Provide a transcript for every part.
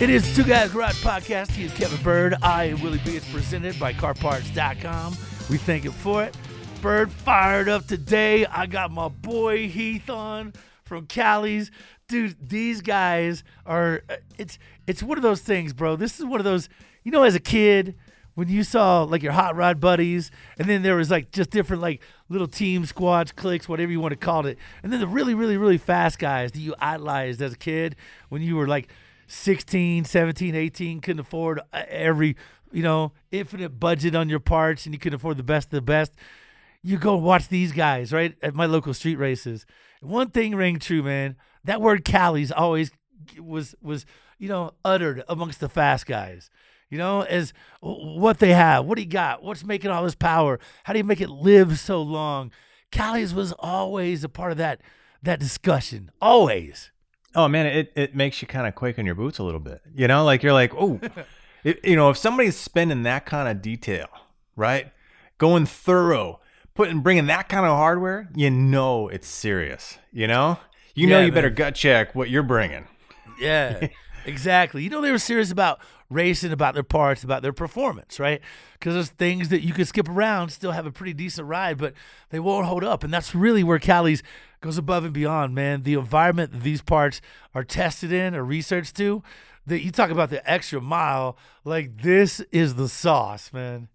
It is Two Guys Garage Podcast. He is Kevin Byrd. I am Willie B. It's presented by CarParts.com. We thank him for it. Bird fired up today. I got my boy Heath on from Callies. Dude, these guys are it's it's one of those things, bro. This is one of those, you know, as a kid, when you saw like your hot rod buddies, and then there was like just different like little team squads, cliques, whatever you want to call it, and then the really, really, really fast guys that you idolized as a kid when you were like 16, 17, 18, couldn't afford uh, every, you know, infinite budget on your parts and you couldn't afford the best of the best. You go watch these guys, right, at my local street races. One thing rang true, man. That word Callies always was was, you know, uttered amongst the fast guys. You know, as what they have, what he got, what's making all this power, how do you make it live so long? Callies was always a part of that that discussion. Always. Oh man, it, it makes you kind of quake in your boots a little bit. You know, like you're like, oh, you know, if somebody's spending that kind of detail, right, going thorough, putting bringing that kind of hardware, you know it's serious. You know, you Yeah, know you man. better gut check what you're bringing. Yeah, exactly. You know, they were serious about racing, about their parts, about their performance, right? Because there's things that you could skip around, still have a pretty decent ride, but they won't hold up. And that's really where Callies goes above and beyond, man. The environment these parts are tested in or researched to, that you talk about the extra mile, like this is the sauce, man.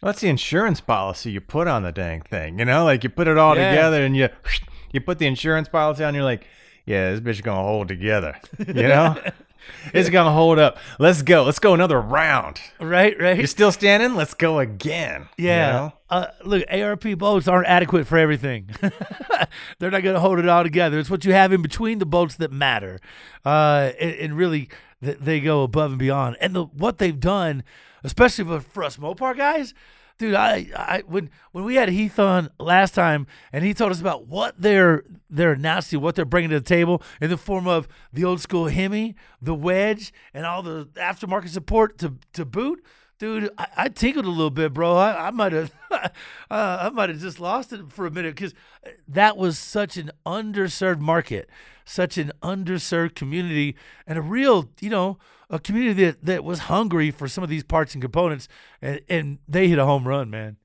What's the insurance policy you put on the dang thing? You know, like you put it all Yeah. together and you you put the insurance policy on. You're like, yeah, this bitch is gonna hold together. You know, it's gonna hold up. Let's go. Let's go another round. Right, right. You're still standing. Let's go again. you Yeah. know? Uh, look, ARP bolts aren't adequate for everything. They're not going to hold it all together. It's what you have in between the bolts that matter. Uh, and, and really, th- they go above and beyond. And the, what they've done, especially for, for us Mopar guys, dude, I, I when when we had Heath on last time, and he told us about what they're they're announcing, what they're bringing to the table in the form of the old school Hemi, the wedge, and all the aftermarket support to to boot. Dude, I, I tinkled a little bit, bro. I, I might have, uh, I might have just lost it for a minute because that was such an underserved market, such an underserved community, and a real, you know, a community that, that was hungry for some of these parts and components, and, and they hit a home run, man.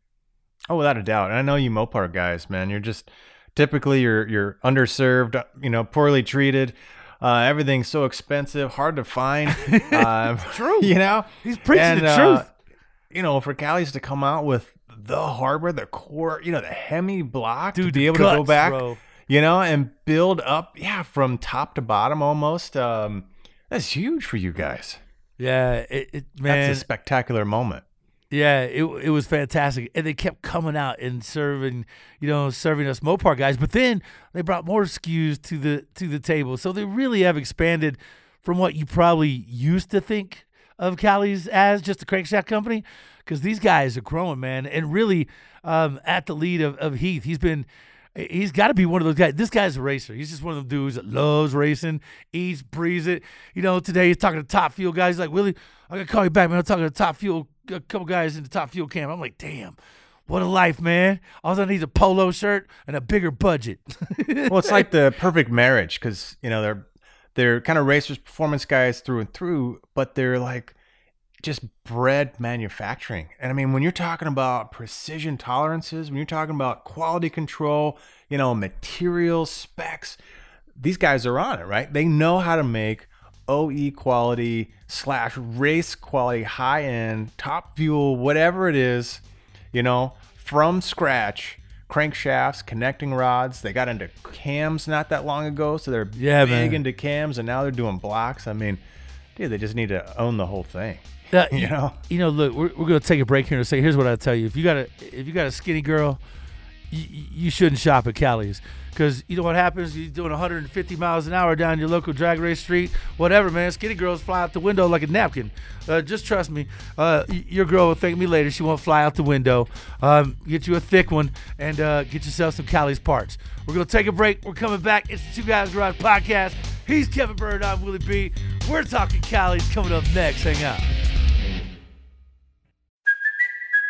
Oh, without a doubt. And I know you Mopar guys, man. You're just typically you're you're underserved, you know, poorly treated. Uh, everything's so expensive, hard to find. Um, true. You know, He's preaching And, the uh, truth. You know, for Callies to come out with the hardware, the core, you know, the Hemi block to Dude, be the able to go back, bro. you know, and build up, yeah, from top to bottom almost. Um, that's huge for you guys. Yeah, it, it man. That's a spectacular moment. Yeah, it it was fantastic, and they kept coming out and serving, you know, serving us Mopar guys. But then they brought more SKUs to the to the table, so they really have expanded from what you probably used to think of Callies as just a crankshaft company, because these guys are growing, man, and really um, at the lead of, of Heath. He's been He's got to be one of those guys. This guy's a racer. He's just one of them dudes that loves racing, eats, breathes it. You know, today he's talking to top fuel guys. He's like, Willie, I gotta call you back, man. I'm talking to top fuel, a couple guys in the top fuel camp. I'm like, damn, what a life, man. All I need is a polo shirt and a bigger budget. well, it's like the perfect marriage because you know they're they're kind of racers, performance guys through and through, but they're like just bread manufacturing. And I mean, when you're talking about precision tolerances, when you're talking about quality control, you know, material specs, these guys are on it, right? They know how to make OE quality slash race quality, high end, top fuel, whatever it is, you know, from scratch. Crankshafts, connecting rods. They got into cams not that long ago, so they're yeah, big man. into cams, and now they're doing blocks. I mean, dude, they just need to own the whole thing. Uh, you know, you know. Look, we're, we're gonna take a break here and say, here's what I tell you: if you got a if you got a skinny girl, you, you shouldn't shop at Callie's because you know what happens. You're doing 150 miles an hour down your local drag race street, whatever, man. Skinny girls fly out the window like a napkin. Uh, just trust me. Uh, your girl will thank me later. She won't fly out the window. Um, get you a thick one and uh, get yourself some Callie's parts. We're gonna take a break. We're coming back. It's the Two Guys Garage podcast. He's Kevin Byrd. I'm Willie B. We're talking Callie's coming up next. Hang out.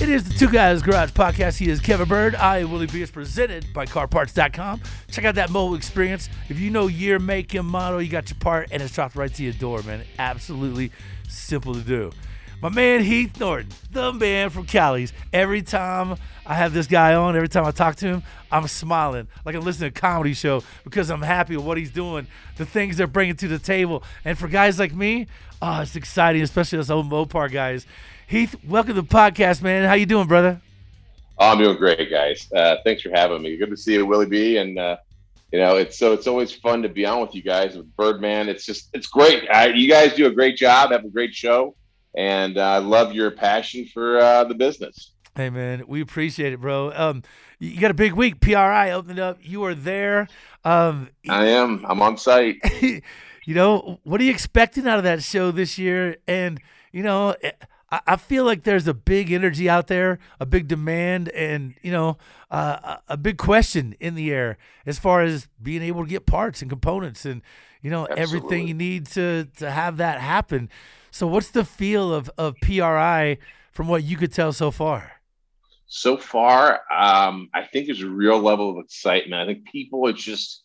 It is the Two Guys Garage Podcast. He is Kevin Byrd. I am Willie B. It's presented by CarParts.com. Check out that mobile experience. If you know year, make, and model, you got your part, and it's dropped right to your door, man. Absolutely simple to do. My man Heath Norton, the man from Callie's. Every time I have this guy on, every time I talk to him, I'm smiling like I'm listening to a comedy show because I'm happy with what he's doing, the things they're bringing to the table. And for guys like me, oh, it's exciting, especially us old Mopar guys. Heath, welcome to the podcast, man. How you doing, brother? Oh, I'm doing great, guys. Uh, thanks for having me. Good to see you, Willie B. And uh, you know, it's so it's always fun to be on with you guys with Birdman. It's just it's great. I, you guys do a great job. Have a great show, and I uh, love your passion for uh, the business. Hey, man, we appreciate it, bro. Um, you got a big week. PRI opened up. You are there. Um, I am. I'm on site. you know, what are you expecting out of that show this year? And you know. I feel like there's a big energy out there, a big demand, and you know, uh, a big question in the air as far as being able to get parts and components, and you know, Absolutely. everything you need to to have that happen. So, what's the feel of of PRI from what you could tell so far? So far, um, I think there's a real level of excitement. I think people are just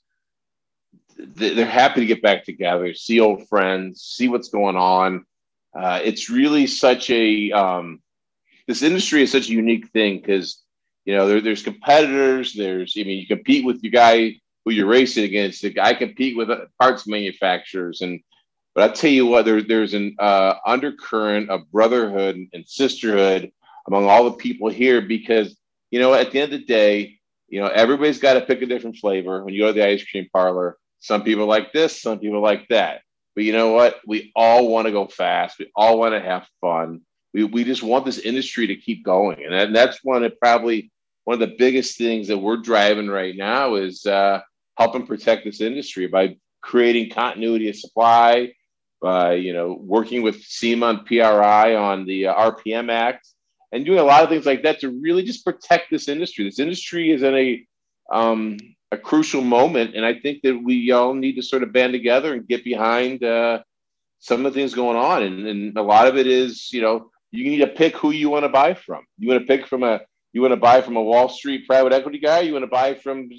they're happy to get back together, see old friends, see what's going on uh, it's really such a um, this industry is such a unique thing because you know there, there's competitors. There's I mean you compete with your guy who you're racing against. The guy compete with parts manufacturers and. But I tell you what, there, there's an uh, undercurrent of brotherhood and sisterhood among all the people here because you know at the end of the day, you know everybody's got to pick a different flavor when you go to the ice cream parlor. Some people like this, some people like that. But you know what? We all want to go fast. We all want to have fun. We, we just want this industry to keep going. And, that, that's one of probably one of the biggest things that we're driving right now is uh, helping protect this industry by creating continuity of supply, by you know working with SEMA and PRI on the uh, RPM Act, and doing a lot of things like that to really just protect this industry. This industry is in a um, a crucial moment, and I think that we all need to sort of band together and get behind uh, some of the things going on. And, and, a lot of it is, you know, you need to pick who you want to buy from. You want to pick from a you want to buy from a Wall Street private equity guy, you want to buy from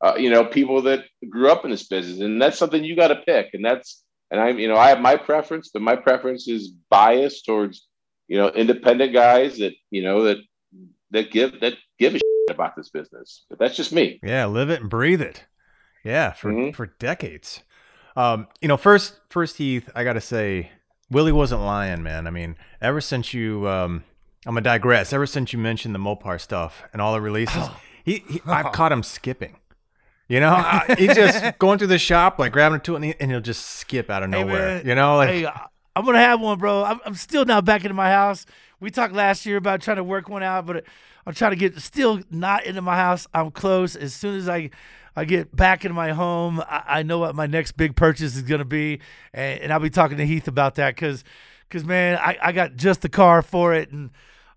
uh, you know people that grew up in this business, and that's something you got to pick. And that's and I'm you know I have my preference, but my preference is biased towards you know independent guys that you know that that give that give a shit about this business. But that's just me. Yeah, live it and breathe it. Yeah, for mm-hmm. for decades. Um, you know, first first Heath, I got to say, Willie wasn't lying, man. I mean, ever since you, um, I'm gonna digress. Ever since you mentioned the Mopar stuff and all the releases, he, he I've caught him skipping. You know, he's just going through the shop, like grabbing a tool, and, he, and he'll just skip out of nowhere. Hey, you know, like hey, I'm gonna have one, bro. I'm, I'm still not back into my house. We talked last year about trying to work one out, but I'm trying to get still not into my house. I'm close. As soon as I I get back into my home, I, I know what my next big purchase is gonna be, and, and I'll be talking to Heath about that because because man, I, I got just the car for it and.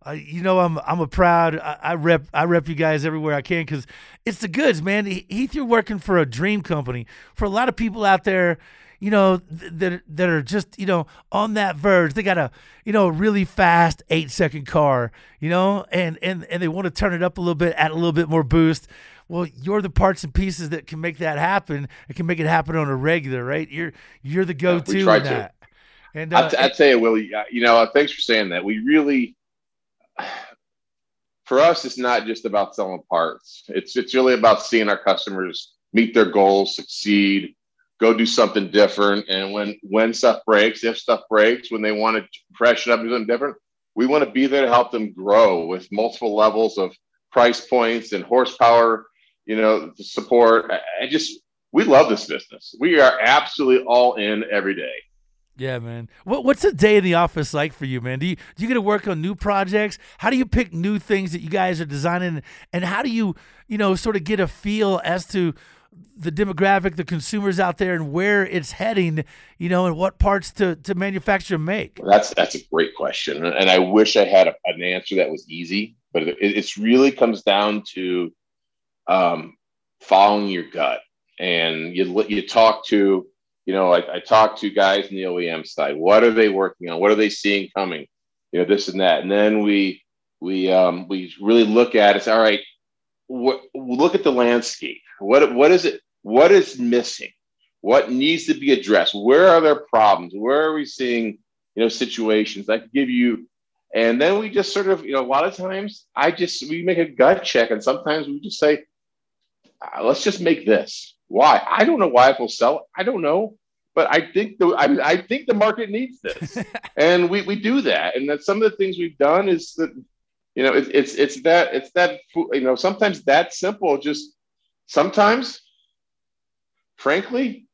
Uh, you know, I'm I'm a proud. I, I, rep I rep you guys everywhere I can because it's the goods, man. Heath, you're working for a dream company. For a lot of people out there, you know, that that are just you know on that verge. They got a you know really fast eight second car, you know, and and and they want to turn it up a little bit, add a little bit more boost. Well, you're the parts and pieces that can make that happen. It can make it happen on a regular, right? You're you're the go to yeah, that. And uh, I, I tell you, Willie, you know, thanks for saying that. We really for us, it's not just about selling parts. It's it's really about seeing our customers meet their goals, succeed, go do something different. And when when stuff breaks, if stuff breaks, when they want to freshen up, do something different, we want to be there to help them grow with multiple levels of price points and horsepower. You know, the support. I just we love this business. We are absolutely all in every day. Yeah, man. What, what's a day in the office like for you, man? Do you do you get to work on new projects? How do you pick new things that you guys are designing, and how do you, you know, sort of get a feel as to the demographic, the consumers out there, and where it's heading, you know, and what parts to to manufacture make? That's that's a great question, and I wish I had a, an answer that was easy, but it it's really comes down to um, following your gut, and you you talk to you know, I, I talk to guys in the OEM side. What are they working on? What are they seeing coming? You know, this and that. And then we we um, we really look at it. All right, what, look at the landscape. What what is it? What is missing? What needs to be addressed? Where are there problems? Where are we seeing you know situations? I could give you, and then we just sort of you know a lot of times I just we make a gut check, and sometimes we just say, uh, let's just make this. Why? I don't know why it will sell. I don't know but I think the I, I think the market needs this, and we, we do that. And that some of the things we've done is that you know it, it's it's that it's that you know sometimes that simple. Just sometimes, frankly,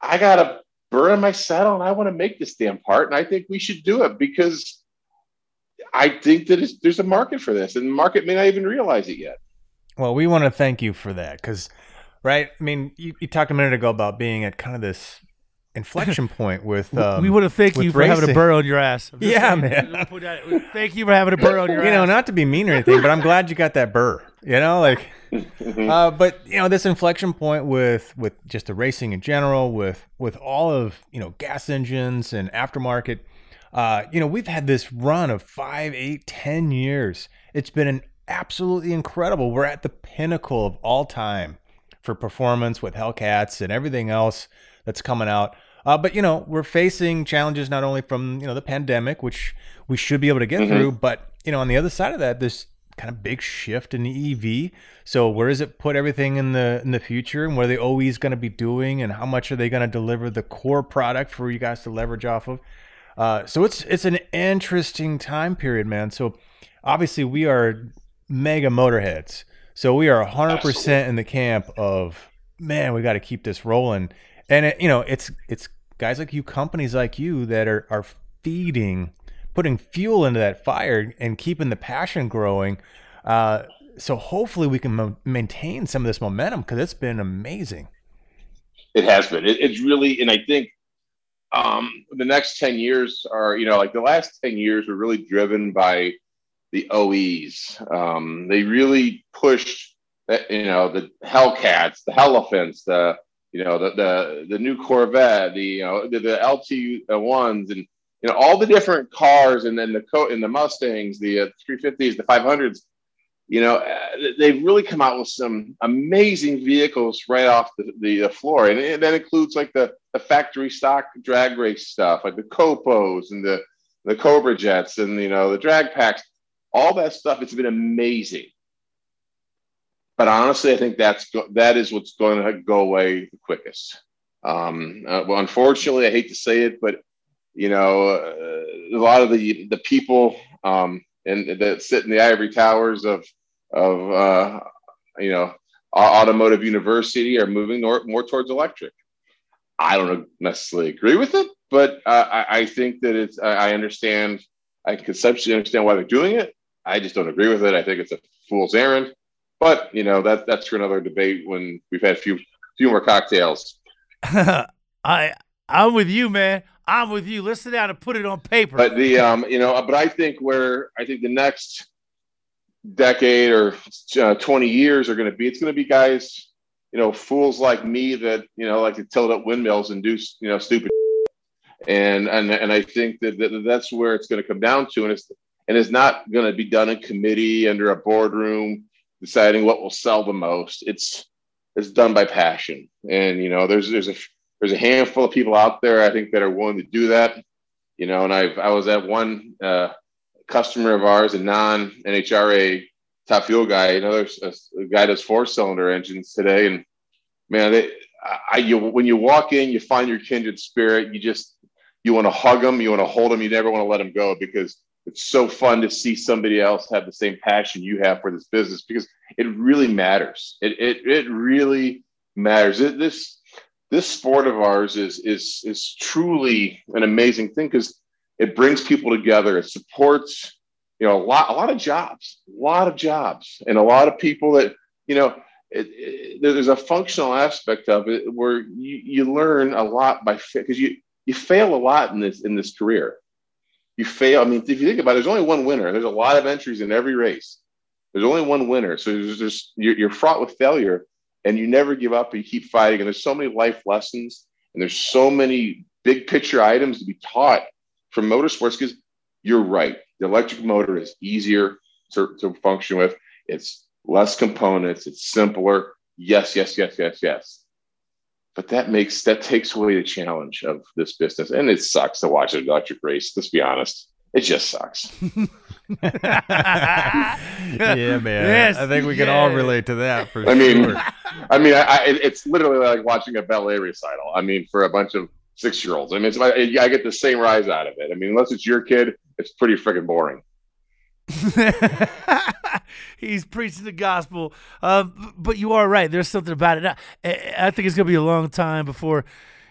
I got a burr in my saddle, and I want to make this damn part, and I think we should do it because I think that there's a market for this, and the market may not even realize it yet. Well, we want to thank you for that because right? I mean, you, you talked a minute ago about being at kind of this inflection point with. Um, we want to thank you for racing. having a burr on your ass. Yeah, saying, man. thank you for having a burr on your you ass. You know, not to be mean or anything, but I'm glad you got that burr. You know, like, uh, but you know, this inflection point with with just the racing in general, with with all of you know gas engines and aftermarket. Uh, you know, we've had this run of five, eight, ten years. It's been an absolutely incredible. We're at the pinnacle of all time for performance with Hellcats and everything else that's coming out. Uh, but you know, we're facing challenges not only from you know the pandemic, which we should be able to get mm-hmm. through, but you know, on the other side of that, this kind of big shift in the EV. So where does it put everything in the in the future, and what are the OEs going to be doing, and how much are they going to deliver the core product for you guys to leverage off of? Uh, so it's it's an interesting time period, man. So obviously we are mega motorheads. So we are 100% in the camp of man, we got to keep this rolling. And it, you know, it's it's guys like you, companies like you that are are feeding, putting fuel into that fire and keeping the passion growing. Uh, so hopefully we can mo- maintain some of this momentum because it's been amazing. It has been. It, it's really, and I think um, the next ten years are, you know, like the last ten years were really driven by the OEs. Um, they really pushed, you know, the Hellcats, the Hellephants, the you know the the the new Corvette, the you know the, the LT ones, and you know all the different cars, and then the coat and the Mustangs, the uh, 350s, the 500s. you know, uh, they've really come out with some amazing vehicles right off the, the, the floor. And, and that includes like the, the factory stock drag race stuff, like the COPOs and the, the Cobra Jets and, you know, the drag packs, all that stuff. It's been amazing. But honestly, I think that's that is what's going to go away the quickest. Um, uh, well, unfortunately, I hate to say it, but you know, uh, a lot of the the people um, and that sit in the ivory towers of of uh, you know automotive university are moving more, more towards electric. I don't necessarily agree with it, but I, I, think that it's. I understand. I conceptually understand why they're doing it. I just don't agree with it. I think it's a fool's errand. But you know that that's for another debate when we've had a few few more cocktails. I I'm with you, man. I'm with you. Let's down and put it on paper. But the um, you know, but I think where I think the next decade or uh, 20 years are going to be, it's going to be guys, you know, fools like me that you know like to tilt up windmills and do you know stupid. And and and I think that, that that's where it's going to come down to, and it's and it's not going to be done in committee under a boardroom deciding what will sell the most. It's it's done by passion, and you know, there's there's a there's a handful of people out there I think that are willing to do that. You know, and I've I was at one uh, customer of ours, a non NHRA top fuel guy, another a, a guy does four cylinder engines today, and man, they, I you when you walk in, you find your kindred spirit. You just you want to hug them, you want to hold them, you never want to let them go because it's so fun to see somebody else have the same passion you have for this business because it really matters. It it, it really matters. It, this this sport of ours is is is truly an amazing thing because it brings people together. It supports you know a lot a lot of jobs, a lot of jobs, and a lot of people that you know. It, it, there's a functional aspect of it where you, you learn a lot by because you you fail a lot in this in this career. You fail. I mean, if you think about it, there's only one winner. There's a lot of entries in every race. There's only one winner, so there's just you're, you're fraught with failure and you never give up and you keep fighting. And there's so many life lessons and there's so many big picture items to be taught from motorsports because you're right. The electric motor is easier to, to function with. It's less components. It's simpler. Yes, yes, yes, yes, yes. But that makes that takes away the challenge of this business, and it sucks to watch an electric race. Let's be honest, it just sucks. yeah, man. Yes, I think we can all relate to that for I mean, sure. I mean, I, I, it's literally like watching a ballet recital. I mean, for a bunch of six year olds. I mean, it's, I, I get the same rise out of it. I mean, unless it's your kid, it's pretty freaking boring. He's preaching the gospel. Um, but you are right. There's something about it. I, I think it's going to be a long time before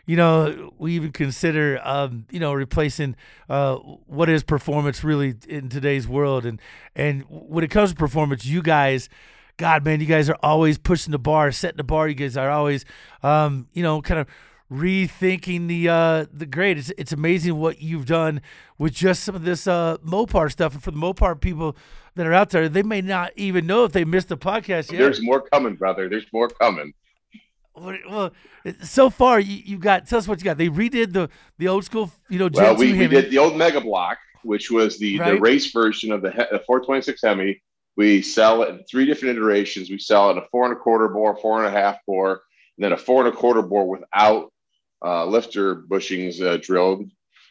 you know, we even consider, um, you know, replacing uh, what is performance really in today's world. And and when it comes to performance, you guys, God, man, you guys are always pushing the bar, setting the bar. You guys are always, um, you know, kind of rethinking the uh, the grade. It's it's amazing what you've done with just some of this uh, Mopar stuff. And for the Mopar people that are out there, they may not even know if they missed the podcast yet. There's more coming, brother. There's more coming. Well, so far you, you got. Tell us what you got. They redid the the old school, you know. Well, we, we did the old Mega Block, which was the right. the race version of the, the 426 Hemi. We sell it in three different iterations. We sell it in a four and a quarter bore, four and a half bore, and then a four and a quarter bore without uh, lifter bushings uh, drilled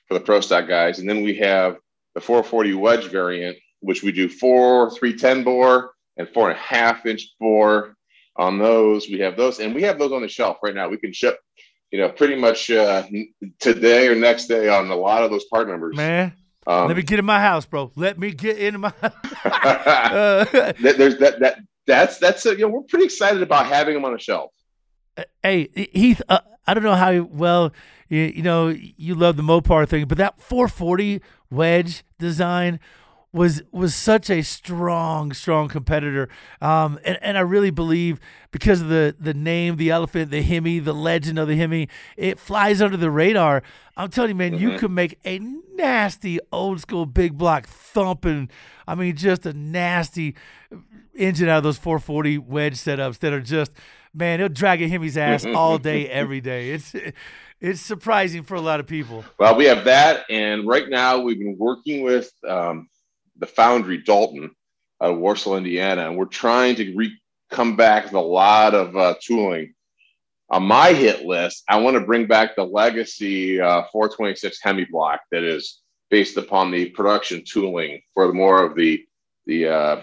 for the pro stock guys. And then we have the 440 wedge variant, which we do four 310 bore and four and a half inch bore on those. We have those, and we have those on the shelf right now. We can ship, you know, pretty much uh, today or next day on a lot of those part numbers. Man, um, let me get in my house, bro. Let me get in my. uh, There's that that that's that's a, you know we're pretty excited about having them on a shelf. Hey Heath, uh, I don't know how well you, you know you love the Mopar thing, but that 440 wedge design was was such a strong, strong competitor. Um, and, and I really believe because of the the name, the elephant, the Hemi, the legend of the Hemi, it flies under the radar. I'm telling you, man, mm-hmm. you could make a nasty old school big block thumping. I mean, just a nasty engine out of those 440 wedge setups that are just man, it'll drag a Hemi's ass all day, every day. It's it's surprising for a lot of people. Well, we have that, and right now we've been working with um, the foundry Dalton, out of Warsaw, Indiana, and we're trying to re- come back with a lot of uh, tooling. On my hit list, I want to bring back the legacy uh, 426 Hemi block that is based upon the production tooling for more of the the uh,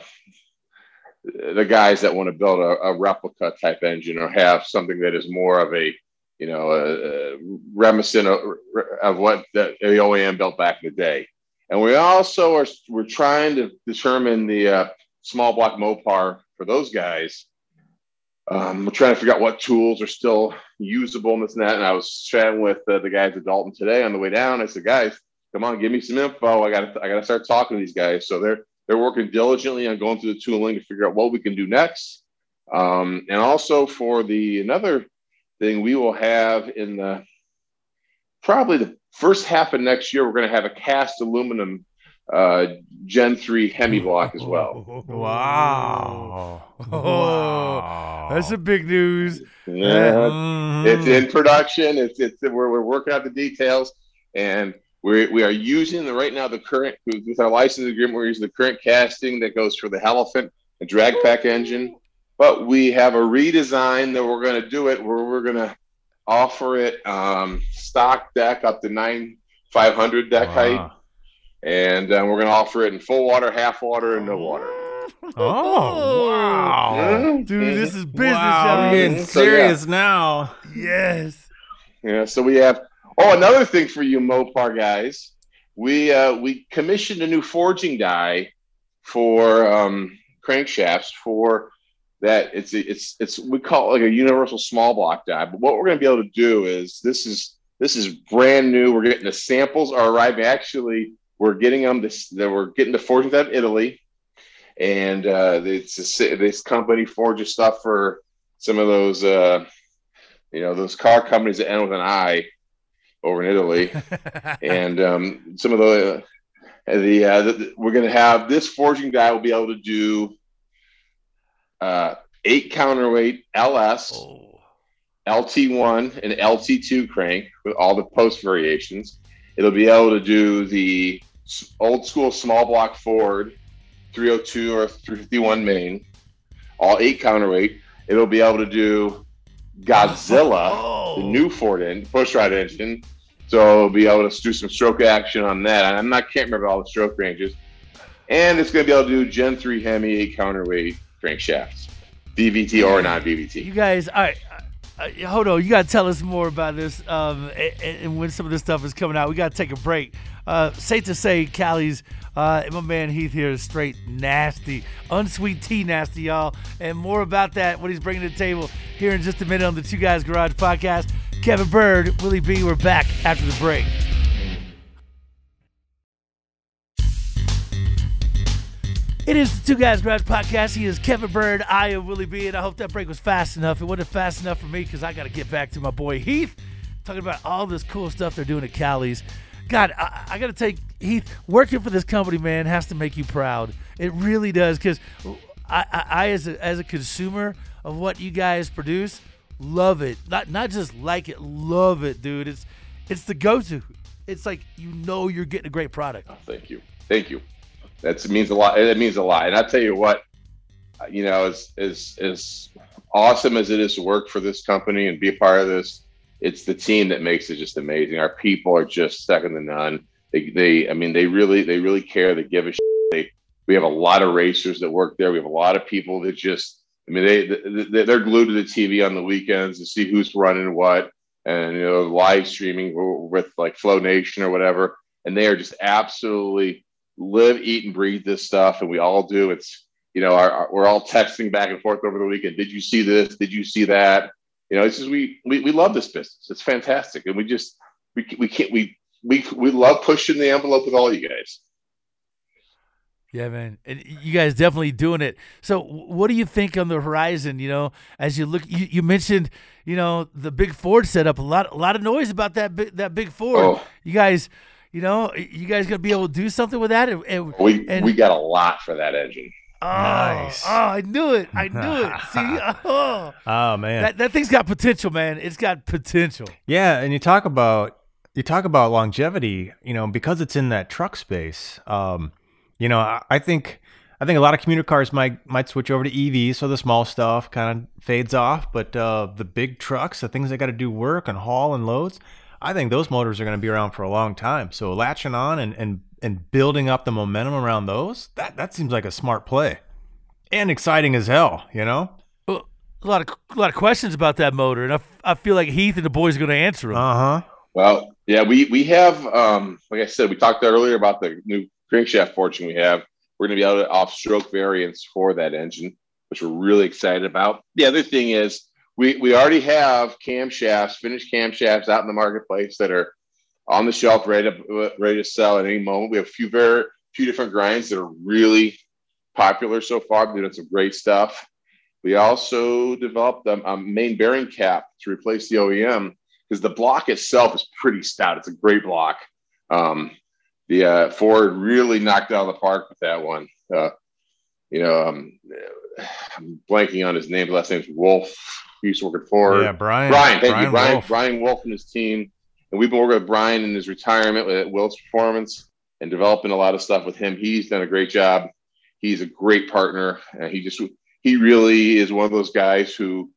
the guys that want to build a, a, replica type engine or have something that is more of a you know a, a reminiscent of, of what the, the, OEM built back in the day. And we also are we're trying to determine the uh, small block Mopar for those guys. Um, we're trying to figure out what tools are still usable in this and that. And I was chatting with uh, the guys at Dalton today on the way down. I said, guys, come on, give me some info. I got I got to start talking to these guys. So they're they're working diligently on going through the tooling to figure out what we can do next. Um, and also for the another thing we will have in the probably the first half of next year, we're going to have a cast aluminum uh, Gen 3 Hemi block as well. Wow. wow. That's a big news. Yeah. Mm-hmm. It's in production. It's, it's we're, we're working out the details and we we are using the right now the current with our license agreement. We're using the current casting that goes for the Hellephant and drag pack engine, but we have a redesign that we're going to do it where we're going to offer it um, stock deck up to nine five hundred deck wow. height, and um, we're going to offer it in full water, half water, and no water. Oh wow, mm-hmm. dude! This is business. Wow, I'm getting serious so, yeah. now. Yes. Yeah. So we have Oh, another thing for you Mopar guys, we uh, we commissioned a new forging die for um, crankshafts for that. It's it's it's we call it like a universal small block die. But what we're going to be able to do is this is this is brand new. We're getting the samples are arriving. Actually, we're getting them. This we're getting the forging out of Italy, and uh, it's a, this company forges stuff for some of those. Uh, you know those car companies that end with an I over in Italy, and um, some of the the, uh, the we're going to have this forging guy will be able to do uh, eight counterweight LS, oh. LT1, and LT2 crank with all the post variations. It'll be able to do the old school small block Ford 302 or 351 main, all eight counterweight. It'll be able to do Godzilla, oh. the new Ford end, pushrod engine, so be able to do some stroke action on that. I'm not can't remember all the stroke ranges. And it's going to be able to do Gen 3 Hemi counterweight crankshafts, DVT or not DVT. You guys, all right. Uh, uh, hold on, you got to tell us more about this um, and, and, when some of this stuff is coming out. We got to take a break. Uh, safe to say, Callie's uh, my man Heath here is straight nasty, unsweet tea nasty, y'all. And more about that, what he's bringing to the table here in just a minute on the Two Guys Garage podcast. Kevin Byrd, Willie B. We're back after the break. It is the Two Guys Garage Podcast. He is Kevin Byrd. I am Willie B. And I hope that break was fast enough. It wasn't fast enough for me because I got to get back to my boy Heath, talking about all this cool stuff they're doing at Callies. God, I, I got to take Heath. Working for this company, man, has to make you proud. It really does because I, I, I, as a, as a consumer of what you guys produce, love it. Not not just like it, love it, dude. It's it's the go-to. It's like you know you're getting a great product. Oh, thank you, thank you. That means a lot. It means a lot. And I tell you what, you know, as as as awesome as it is to work for this company and be a part of this, it's the team that makes it just amazing. Our people are just second to none. They, they I mean, they really, they really care. They give a shit. They, we have a lot of racers that work there. We have a lot of people that just I mean, they, they they're glued to the TV on the weekends to see who's running what, and you know, live streaming with like Flow Nation or whatever, and they are just absolutely live, eat, and breathe this stuff, and we all do. It's you know, our, our, we're all texting back and forth over the weekend. Did you see this? Did you see that? You know, it's just we we, we love this business. It's fantastic, and we just we we can't we we we love pushing the envelope with all you guys. Yeah, man, and you guys definitely doing it. So, what do you think on the horizon? You know, as you look, you, you mentioned, you know, the big Ford setup. A lot, a lot of noise about that big, that big Ford. Oh. You guys, you know, you guys gonna be able to do something with that? And, and we and, we got a lot for that engine. Oh, nice. Oh, I knew it. I knew it. See, oh, oh man, that, that thing's got potential, man. It's got potential. Yeah, and you talk about you talk about longevity. You know, because it's in that truck space. Um, you know, I, I think I think a lot of commuter cars might might switch over to EV, so the small stuff kind of fades off. But uh, the big trucks, the things that got to do work and haul and loads, I think those motors are going to be around for a long time. So latching on and and and building up the momentum around those, that that seems like a smart play, and exciting as hell. You know. Well, a lot of a lot of questions about that motor, and I, f- I feel like Heath and the boys are going to answer them. Uh huh. Well, yeah, we we have um, like I said, we talked earlier about the new crankshaft fortune we have. We're going to be able to off stroke variants for that engine, which we're really excited about. The other thing is we we already have camshafts, finished camshafts out in the marketplace that are on the shelf, ready to ready to sell at any moment. We have a few very few different grinds that are really popular so far. We've done some great stuff. We also developed a, a main bearing cap to replace the OEM because the block itself is pretty stout. It's a great block. Um, the uh, Ford really knocked out of the park with that one. Uh, you know, um, I'm blanking on his name. The last name's Wolf. He used to work at Ford. Yeah, Brian. Brian, thank Brian you, Brian. Wolf. Brian Wolf and his team, and we've been working with Brian in his retirement with Will's Performance and developing a lot of stuff with him. He's done a great job. He's a great partner, and he just he really is one of those guys who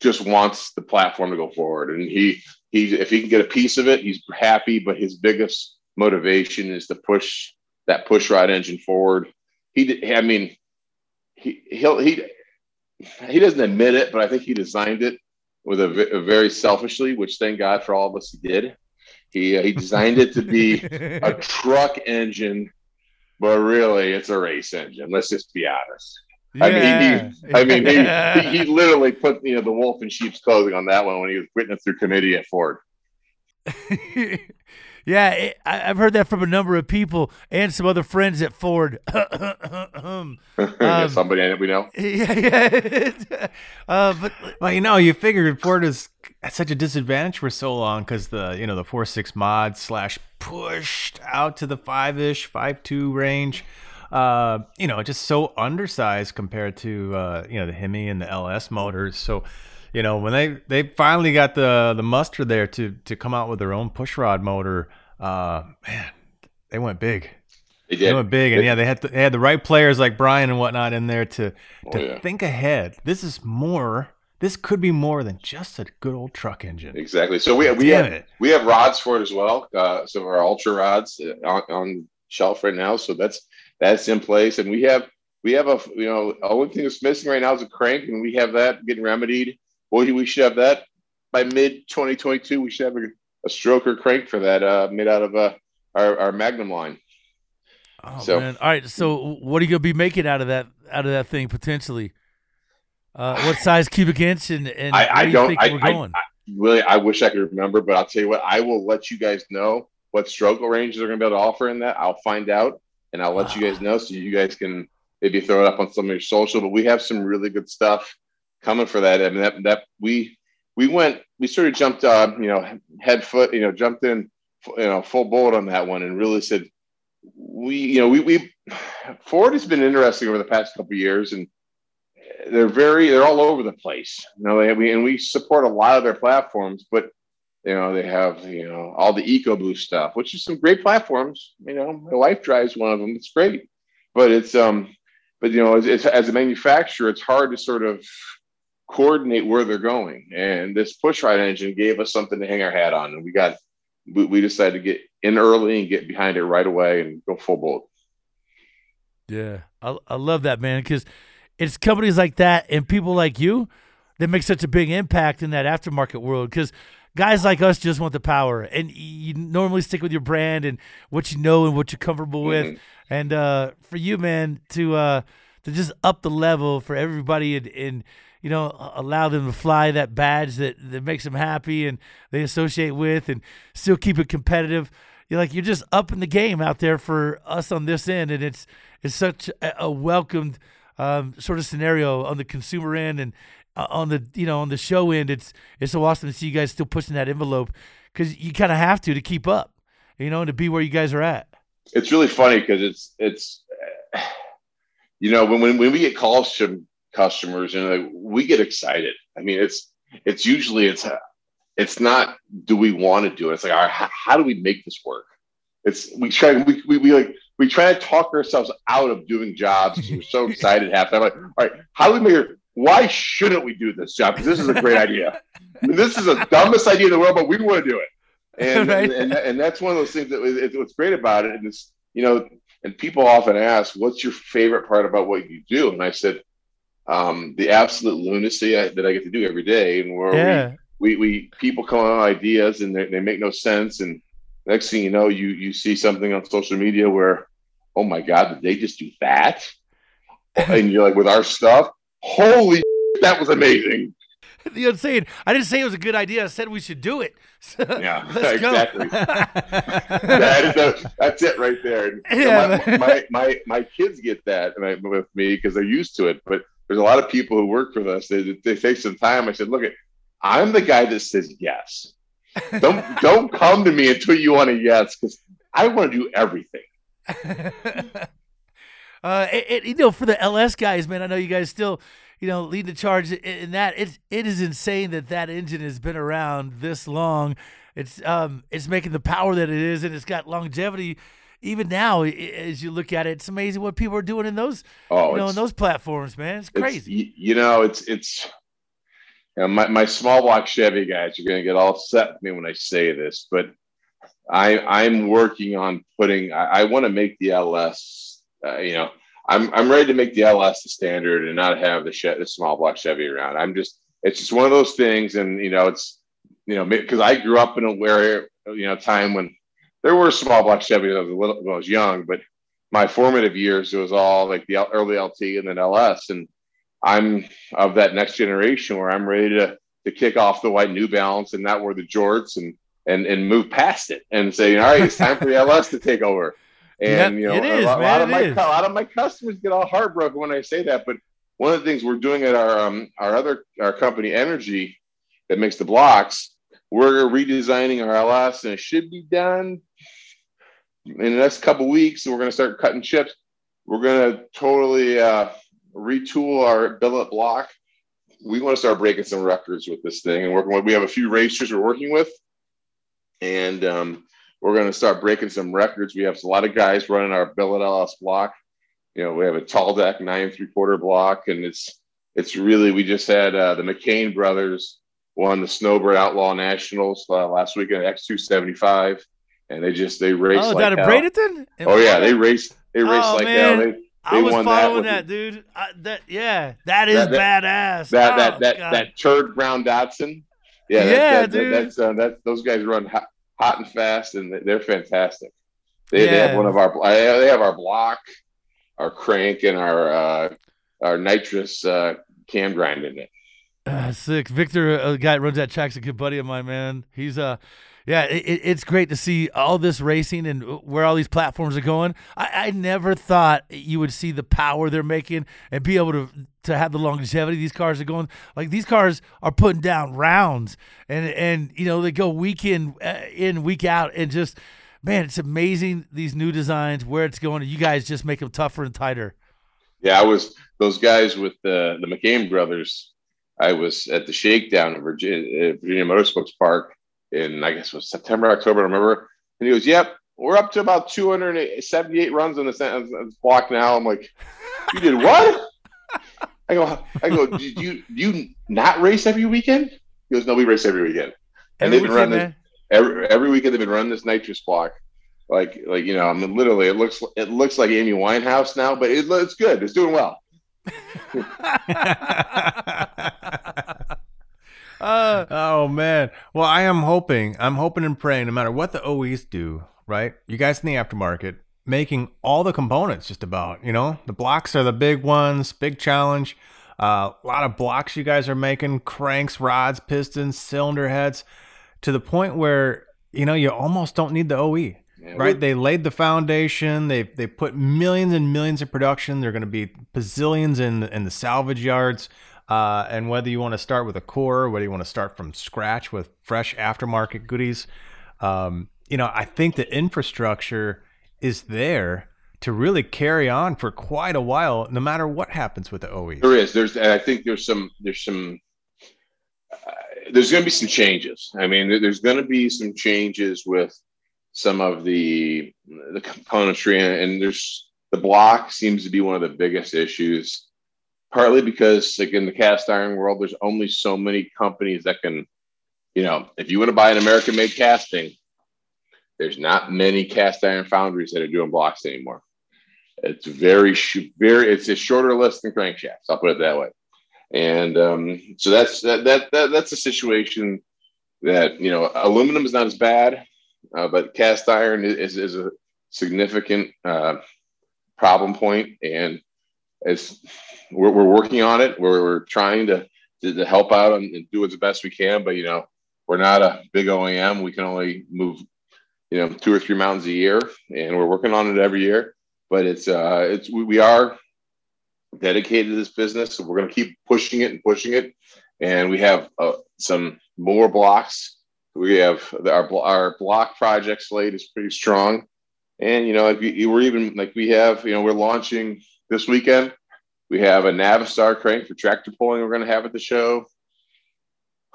just wants the platform to go forward. And he he if he can get a piece of it, he's happy. But his biggest motivation is to push that push rod engine forward. He, I mean, he he'll he he doesn't admit it, but I think he designed it with a, a very selfishly, which thank God for all of us he did. He uh, he designed it to be a truck engine, but really it's a race engine. Let's just be honest. I mean, he, I mean, he, he, he literally put you know the wolf in sheep's clothing on that one when he was putting it through committee at Ford. yeah, it, I, I've heard that from a number of people and some other friends at Ford. Um, Somebody that we know. yeah, yeah. uh, but Well, you know, you figured Ford is at such a disadvantage for so long because the you know the four six mod slash pushed out to the five ish five two range. Uh, you know, just so undersized compared to uh, you know the Hemi and the LS motors. So, you know, when they they finally got the the muster there to to come out with their own pushrod motor, uh, man, they went big. They They went big, and yeah, they had to, they had the right players like Brian and whatnot in there to to Oh, yeah. think ahead. This is more. This could be more than just a good old truck engine. Exactly. So we we Damn have it. we have rods for it as well. Uh, some of our ultra rods uh, on, on shelf right now. So that's that's in place, and we have we have a you know only thing that's missing right now is a crank, and we have that getting remedied. Well, we should have that by mid 2022. We should have a, a stroker crank for that uh, made out of uh, our our Magnum line. oh, So- man. all right. So what are you gonna be making out of that out of that thing potentially? Uh, what size cubic inch and, and I, I do you don't. think I, we're going? I really, I wish I could remember, but I'll tell you what. I will let you guys know what stroke ranges are going to be able to offer in that. I'll find out, and I'll let you guys know so you guys can maybe throw it up on some of your social. But we have some really good stuff coming for that. I mean, that that we we went, we sort of jumped, uh, you know, head foot, you know, jumped in, you know, full bullet on that one, and really said, we, you know, we we Ford has been interesting over the past couple years, and they're very they're all over the place. You know, they, we and we support a lot of their platforms, but you know they have you know all the EcoBoost stuff, which is some great platforms. You know, my wife drives one of them; it's great, but it's um, but you know, it's, as a manufacturer, it's hard to sort of coordinate where they're going. And this pushrod engine gave us something to hang our hat on, and we got we, we decided to get in early and get behind it right away and go full bolt. Yeah, I, I love that man because it's companies like that and people like you that make such a big impact in that aftermarket world. Because guys like us just want the power, and you normally stick with your brand and what you know and what you're comfortable with. And uh, for you, man, to uh, to just up the level for everybody and, and you know allow them to fly that badge that that makes them happy and they associate with, and still keep it competitive you're like you're just up in the game out there for us on this end, and it's it's such a, welcomed um, sort of scenario on the consumer end and uh, on the you know on the show end. It's it's so awesome to see you guys still pushing that envelope because you kind of have to to keep up, you know, and to be where you guys are at. it's really funny because it's it's you know when, when when we get calls from customers and like, we get excited i mean it's it's usually it's it's not do we want to do it it's like all right, how, how do we make this work it's we try we, we, we like we try to talk ourselves out of doing jobs because we're so excited half time. Like, all right, how do we make it? Why shouldn't we do this job? Because this is a great idea. I mean, this is the dumbest idea in the world, but we want to do it. And, Right. and, and and that's one of those things that it, what's great about it. And it's you know, and people often ask, "What's your favorite part about what you do?" And I said, um, "The absolute lunacy I, that I get to do every day, and where we Yeah. we, we people come up with ideas and they, they make no sense and next thing you know you you see something on social media where oh my god did they just do that and you're like with our stuff holy that was amazing You know what I'm saying? I didn't say it was a good idea. I said we should do it. yeah exactly that is the, that's it right there And, you know, Yeah, my, my, my my kids get that and I, with me because they're used to it but there's a lot of people who work with us they, they take some time i said look at i'm the guy that says yes don't don't come to me until you want a yes because I want to do everything. uh, it, it- you know, for the LS guys, man, I know you guys still, you know, lead the charge in, in that. It's it is insane that that engine has been around this long. It's um, it's making the power that it is, and it's got longevity. Even now, as you look at it, it's amazing what people are doing in those, Oh, you know, in those platforms, man. It's It's- crazy. y- you know, it's it's. You know, my my small block Chevy guys are going to get all upset with me when I say this, but I I'm working on putting. I, I want to make the LS. Uh, you know, I'm I'm ready to make the LS the standard and not have the che- the small block Chevy around. I'm just. It's just one of those things, and you know, it's you know because I grew up in a where you know time when there were small block Chevys when I was little when I was young, but my formative years it was all like the early LT and then LS, and I'm of that next generation where I'm ready to to kick off the white New Balance and not wear the jorts and and and move past it and say, all right, it's time for the LS to take over. And Yep, you know, it a, lot, man, lot of my is. a lot of my customers get all heartbroken when I say that. But one of the things we're doing at our um, our other our company, Energy, that makes the blocks, we're redesigning our LS, and it should be done in the next couple weeks. We're going to start cutting chips. We're going to totally uh, retool our billet block. We want to start breaking some records with this thing and working with. We have a few racers we're working with, and um, we're going to start breaking some records. We have a lot of guys running our billet LS block. You know, we have a tall deck nine three quarter block, and it's it's really we just had uh, the McCain brothers won the Snowbird Outlaw Nationals uh, last weekend at X two seventy five, and they just they raced oh, like down in. Bradenton? In Oh yeah, they raced they raced Oh, like man. hell. They, I was that following with that, dude. I, that yeah, that is That- badass. that Oh, that that God. that turd brown Datsun. Yeah, that, Yeah, that, that- dude. that's uh, that. Those guys run hot, hot and fast, and they're fantastic. They, they have one of our they have our block, our crank, and our uh, our nitrous uh, cam grind in it. Uh, sick. Victor, a guy that runs that track's a good buddy of mine, man. He's uh yeah, it, it- it's great to see all this racing and where all these platforms are going. I, I never thought you would see the power they're making and be able to to have the longevity these cars are going. Like these cars are putting down rounds, and and you know they go week in uh, in week out, and just man, it's amazing these new designs where it's going. You guys just make them tougher and tighter. Yeah, I was those guys with the the McCain brothers. I was at the shakedown in Virginia, Virginia Motorsports Park in I guess it was September, October, I remember. And he goes, "Yep, we're up to about 278 runs on this block now." I'm like, "You did what?" I go, "I go, did you do you not race every weekend?" He goes, "No, we race every weekend." And Every they've been weekend, running man. every every weekend they've been running this nitrous block. Like like you know, I mean literally it looks it looks like Amy Winehouse now, but it, it's good. It's doing well. Uh, oh man. Well, I am hoping, I'm hoping and praying, no matter what the OEs do, right? You guys in the aftermarket, making all the components just about, you know, the blocks are the big ones, big challenge. Uh, a lot of blocks you guys are making, cranks, rods, pistons, cylinder heads, to the point where you know you almost don't need the OE. Yeah, right? They laid the foundation. They they put millions and millions of production. They're going to be bazillions in in the salvage yards. Uh, and whether you want to start with a core, whether you want to start from scratch with fresh aftermarket goodies, um, you know, I think the infrastructure is there to really carry on for quite a while, no matter what happens with the. OE. There is. There's. I think there's some. There's some. Uh, there's going to be some changes. I mean, there's going to be some changes with some of the the componentry, and there's the block seems to be one of the biggest issues. Partly because, like in the cast iron world, there's only so many companies that can, you know, if you want to buy an American-made casting, there's not many cast iron foundries that are doing blocks anymore. It's very, very, it's a shorter list than crankshafts. I'll put it that way. And um, so that's that, that that that's a situation that you know aluminum is not as bad, uh, but cast iron is is a significant uh, problem point, and as we're, we're working on it, we're, we're trying to, to, to help out and, and do as best we can. But you know, we're not a big OEM; we can only move you know two or three mountains a year, and we're working on it every year. But it's uh, it's we, we are dedicated to this business. So we're going to keep pushing it and pushing it. And we have uh, some more blocks. We have our, our block project slate is pretty strong. And, you know, if you, we're even like we have, you know, we're launching this weekend. We have a Navistar crank for tractor pulling we're going to have at the show.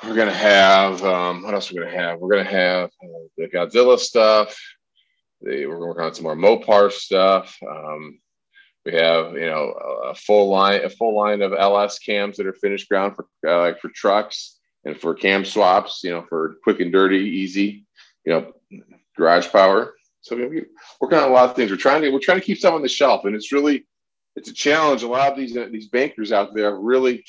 We're going to have, um, what else we're going to have? We're going to have uh, the Godzilla stuff. The, we're going to work on some more Mopar stuff. Um, we have, you know, a full line, a full line of LS cams that are finished ground for uh, like for trucks and for cam swaps. You know, for quick and dirty, easy. You know, garage power. So we're working on a lot of things. We're trying to we're trying to keep stuff on the shelf, and it's really it's a challenge. A lot of these uh, these bankers out there really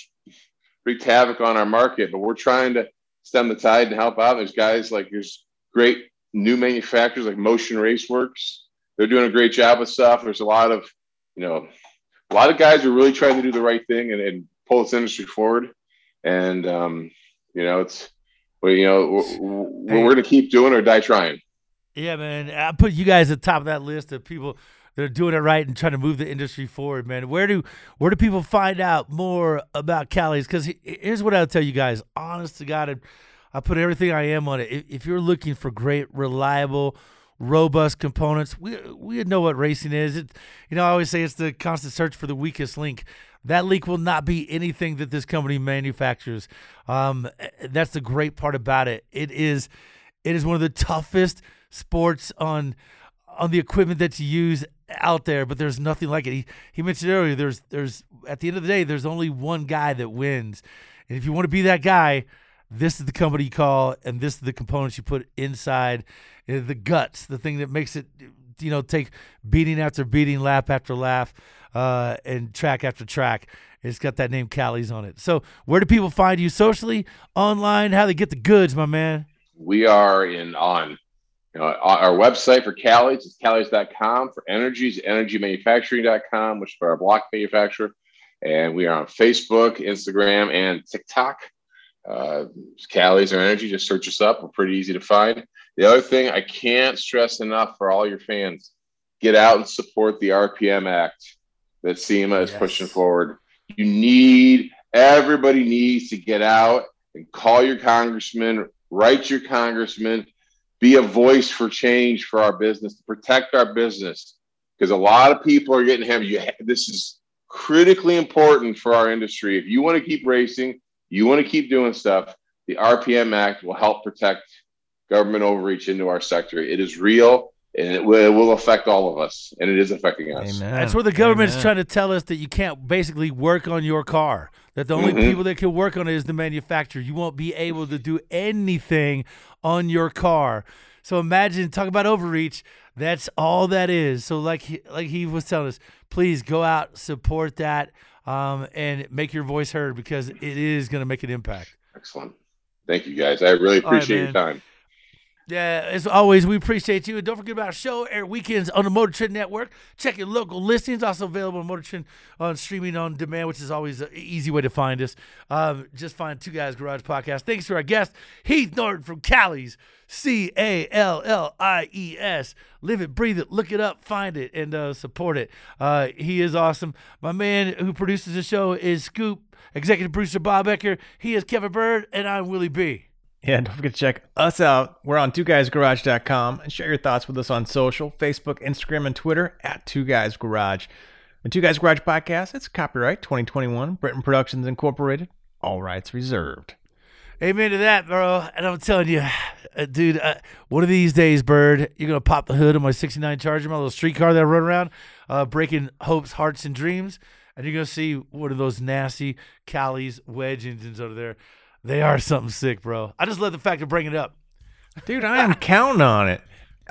wreaked havoc on our market, but we're trying to stem the tide and help out. There's guys like there's great new manufacturers like Motion Raceworks. They're doing a great job with stuff. There's a lot of you know, a lot of guys are really trying to do the right thing and, and pull this industry forward. And, um, you know, it's, well, you know, we're, we're going to keep doing or die trying. Yeah, man. I put you guys at the top of that list of people that are doing it right and trying to move the industry forward, man. Where do where do people find out more about Callies? Because here's what I'll tell you guys. Honest to God, I put everything I am on it. If, you're looking for great, reliable, robust components. We we know what racing is. It, you know, I always say it's the constant search for the weakest link. That link will not be anything that this company manufactures. Um, that's the great part about it. It is it is one of the toughest sports on on the equipment that you use out there, but there's nothing like it. He, he mentioned earlier there's there's at the end of the day there's only one guy that wins. And if you want to be that guy, this is the company you call and this is the components you put inside uh, the guts, the thing that makes it, you know, take beating after beating, lap after lap, uh, and track after track. It's got that name Callies on it. So, where do people find you socially, online? How they get the goods, my man? We are in on you know, our website for Callies is callies.com. For energies, energymanufacturing.com, which is for our block manufacturer. And we are on Facebook, Instagram, and TikTok. Uh, Callies or Energy, just search us up. We're pretty easy to find. The other thing I can't stress enough for all your fans get out and support the RPM Act that SEMA is yes. pushing forward. You need, everybody needs to get out and call your congressman, write your congressman, be a voice for change for our business, to protect our business. Because a lot of people are getting heavy. This is critically important for our industry. If you want to keep racing, you want to keep doing stuff, the RPM Act will help protect government overreach into our sector. It is real and it will, it will, affect all of us, and it is affecting us. Amen. That's where the government Amen. trying to tell us that you can't basically work on your car. That the only mm-hmm. people that can work on it is the manufacturer. You won't be able to do anything on your car. So imagine talk about overreach. That's all that is. So like he, like he was telling us, please go out support that um, and make your voice heard because it is going to make an impact. Excellent. Thank you guys. I really appreciate right, your time. Yeah, as always, we appreciate you. And don't forget about our show air weekends on the Motor Trend Network. Check your local listings. Also available on Motor Trend on streaming on demand, which is always an easy way to find us. Um, just find Two Guys Garage Podcast. Thanks to our guest, Heath Norton from Callies, C A L L I E S. Live it, breathe it, look it up, find it, and uh, support it. Uh, he is awesome. My man who produces the show is Scoop, executive producer Bob Ecker. He is Kevin Byrd, and I'm Willie B. Yeah, don't forget to check us out. We're on twoguysgarage.com and share your thoughts with us on social, Facebook, Instagram, and Twitter at Two Guys Garage. The Two Guys Garage podcast, it's copyright 2021, Britain Productions Incorporated, all rights reserved. Amen to that, bro. And I'm telling you, uh, dude, uh, one of these days, Byrd, you're gonna pop the hood of my '69 Charger, my little street car that I run around, uh, breaking hopes, hearts, and dreams, and you're gonna see one of those nasty Callies wedge engines over there. They are something sick, bro. I just love the fact of bringing it up. Dude, I am counting on it.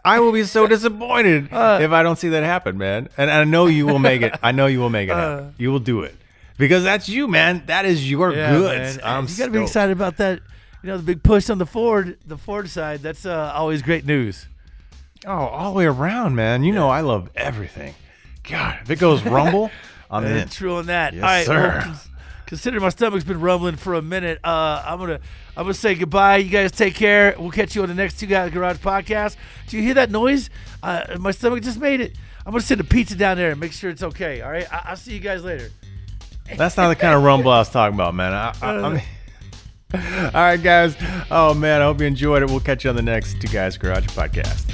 I will be so disappointed Uh, if I don't see that happen, man. And I know you will make it. I know you will make it. happen. You will do it because that's you, man. That is your goods. man. I'm you gotta be excited about that. You know, the big push on the Ford, the Ford side. That's uh, always great news. Oh, all the way around, man. You know I love everything. God, if it goes rumble, I'm Uh, in. True on that. Yes, All right, sir. cons- consider my stomach's been rumbling for a minute. Uh, I'm gonna I'm gonna say goodbye. You guys take care. We'll catch you on the next Two Guys Garage podcast. Do you hear that noise? Uh, my stomach just made it. I'm gonna send a pizza down there and make sure it's okay. All right. I- I'll see you guys later. That's not the kind of rumble I was talking about, man. I, I, all right, guys. Oh man, I hope you enjoyed it. We'll catch you on the next Two Guys Garage podcast.